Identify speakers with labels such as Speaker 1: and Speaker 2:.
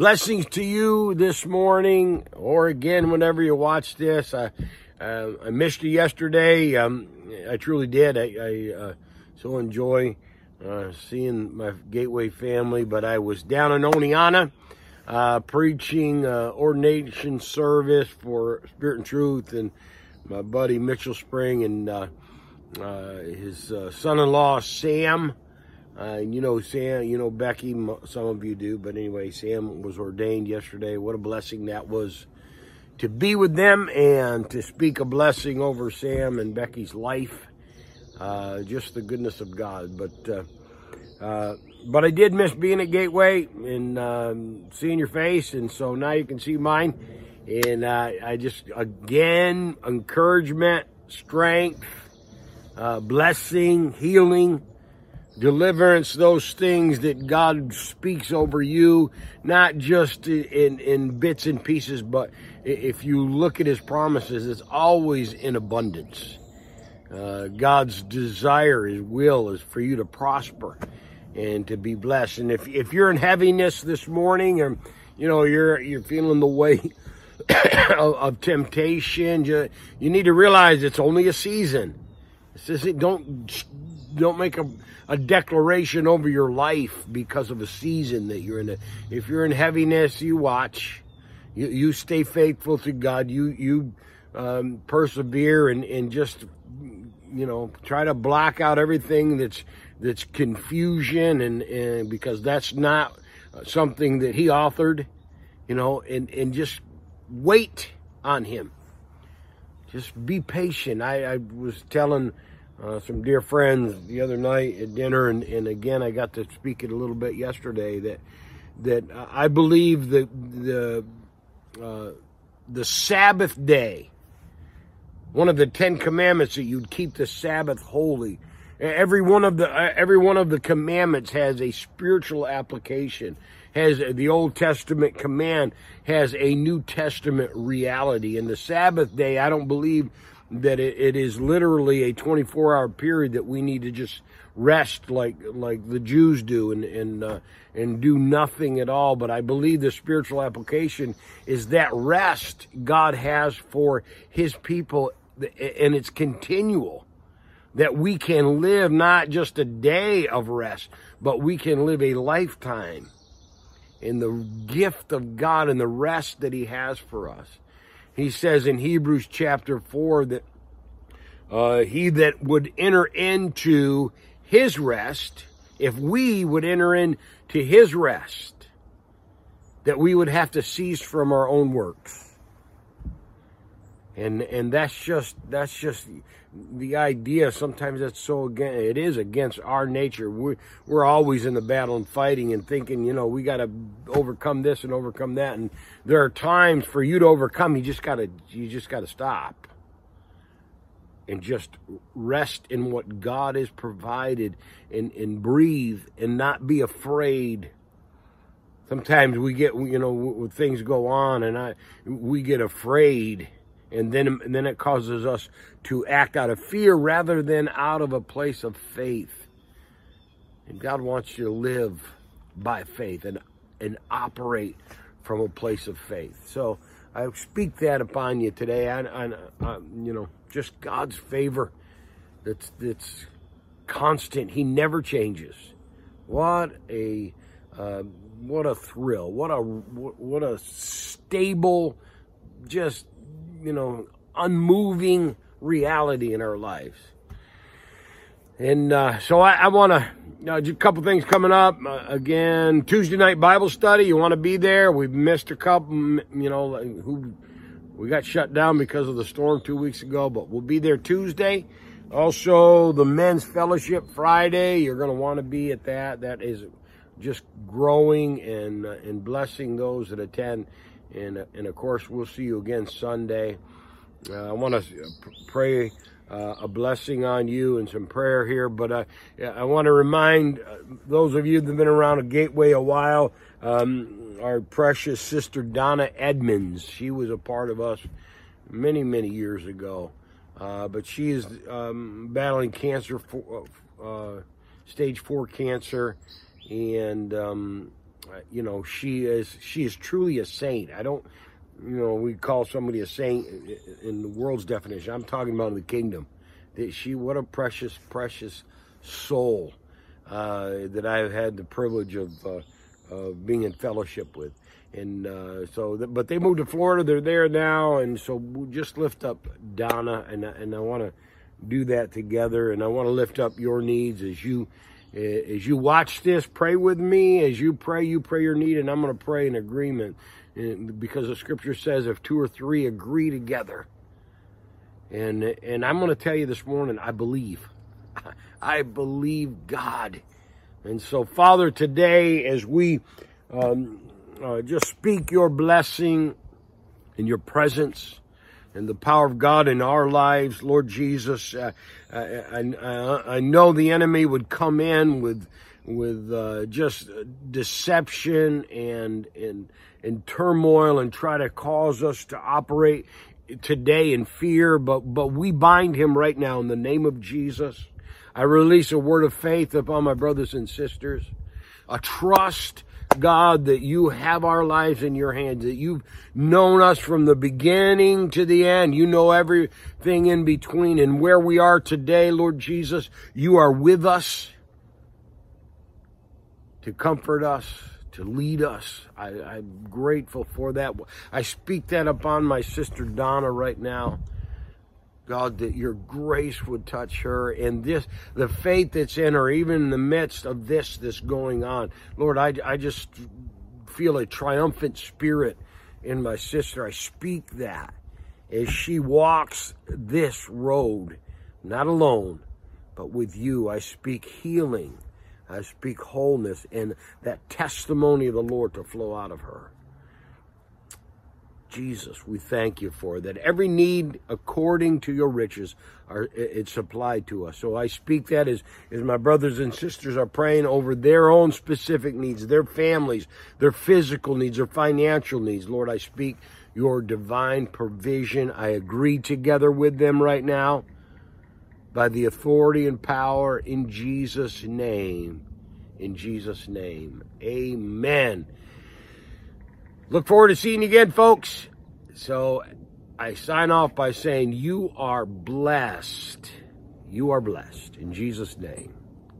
Speaker 1: Blessings to you this morning, or again whenever you watch this. I uh, I missed you yesterday. Um, I truly did. I, I uh, so enjoy uh, seeing my Gateway family, but I was down in Oneonta uh, preaching uh, ordination service for Spirit and Truth, and my buddy Mitchell Spring and uh, his son-in-law Sam. Uh, you know, Sam, you know, Becky, some of you do, but anyway, Sam was ordained yesterday. What a blessing that was to be with them and to speak a blessing over Sam and Becky's life. Uh, just the goodness of God. But, uh, uh but I did miss being at Gateway and um, seeing your face, and so now you can see mine. And uh, I just, again, encouragement, strength, uh, blessing, healing deliverance, those things that God speaks over you, not just in, in bits and pieces, but if you look at his promises, it's always in abundance. Uh, God's desire, his will is for you to prosper and to be blessed. And if, if you're in heaviness this morning or, you know, you're, you're feeling the weight of, of, temptation, you, you need to realize it's only a season. This isn't, don't don't make a, a declaration over your life because of a season that you're in. If you're in heaviness, you watch. You, you stay faithful to God. You you um, persevere and, and just you know try to block out everything that's that's confusion and, and because that's not something that he authored. You know, and and just wait on him. Just be patient. I, I was telling uh, some dear friends the other night at dinner, and, and again I got to speak it a little bit yesterday. That that I believe that the uh, the Sabbath day, one of the Ten Commandments that you'd keep the Sabbath holy. Every one of the uh, every one of the commandments has a spiritual application. Has the Old Testament command has a New Testament reality. And the Sabbath day, I don't believe that it, it is literally a 24 hour period that we need to just rest like like the Jews do and and uh, and do nothing at all. But I believe the spiritual application is that rest God has for his people and it's continual that we can live not just a day of rest but we can live a lifetime in the gift of God and the rest that he has for us he says in Hebrews chapter 4 that uh, he that would enter into his rest, if we would enter into his rest, that we would have to cease from our own works. And and that's just that's just the idea. Sometimes that's so again it is against our nature. We're we're always in the battle and fighting and thinking, you know, we got to overcome this and overcome that. And there are times for you to overcome. You just gotta you just gotta stop and just rest in what God has provided and, and breathe and not be afraid. Sometimes we get, you know, things go on and I, we get afraid and then, and then it causes us to act out of fear rather than out of a place of faith. And God wants you to live by faith and, and operate from a place of faith. So I speak that upon you today. I you know, just God's favor that's that's constant. He never changes. What a uh, what a thrill! What a what a stable, just you know, unmoving reality in our lives. And uh, so I, I want to uh, a couple things coming up. Uh, again, Tuesday night Bible study. You want to be there? We've missed a couple. You know, who we got shut down because of the storm two weeks ago, but we'll be there Tuesday. Also, the men's fellowship Friday. You're going to want to be at that. That is just growing and uh, and blessing those that attend. And uh, and of course, we'll see you again Sunday. Uh, I want to pray uh, a blessing on you and some prayer here, but uh, I want to remind uh, those of you that have been around a gateway a while. Um, our precious sister Donna Edmonds. She was a part of us many, many years ago. Uh, but she is um, battling cancer, for, uh, stage four cancer, and um, you know, she is she is truly a saint. I don't, you know, we call somebody a saint in the world's definition. I'm talking about in the kingdom. That she, what a precious, precious soul uh, that I've had the privilege of, uh, of being in fellowship with. And uh, so, but they moved to Florida. They're there now, and so we'll just lift up Donna, and and I want to do that together. And I want to lift up your needs as you as you watch this. Pray with me as you pray. You pray your need, and I'm going to pray in agreement, because the Scripture says, if two or three agree together. And and I'm going to tell you this morning, I believe, I believe God. And so, Father, today as we um, uh, just speak your blessing and your presence and the power of God in our lives, Lord Jesus. Uh, I, I, I, know the enemy would come in with with uh, just deception and and and turmoil and try to cause us to operate today in fear, but but we bind him right now in the name of Jesus. I release a word of faith upon my brothers and sisters, a trust God, that you have our lives in your hands, that you've known us from the beginning to the end. You know everything in between and where we are today, Lord Jesus. You are with us to comfort us, to lead us. I, am grateful for that. I speak that upon my sister Donna right now. God, that your grace would touch her and this, the faith that's in her, even in the midst of this that's going on. Lord, I, I just feel a triumphant spirit in my sister. I speak that as she walks this road, not alone, but with you. I speak healing. I speak wholeness and that testimony of the Lord to flow out of her. Jesus, we thank you for that. Every need according to your riches are it's supplied to us. So I speak that as, as my brothers and sisters are praying over their own specific needs, their families, their physical needs, their financial needs. Lord, I speak your divine provision. I agree together with them right now by the authority and power in Jesus' name. In Jesus' name. Amen. Look forward to seeing you again, folks. So I sign off by saying, You are blessed. You are blessed. In Jesus' name.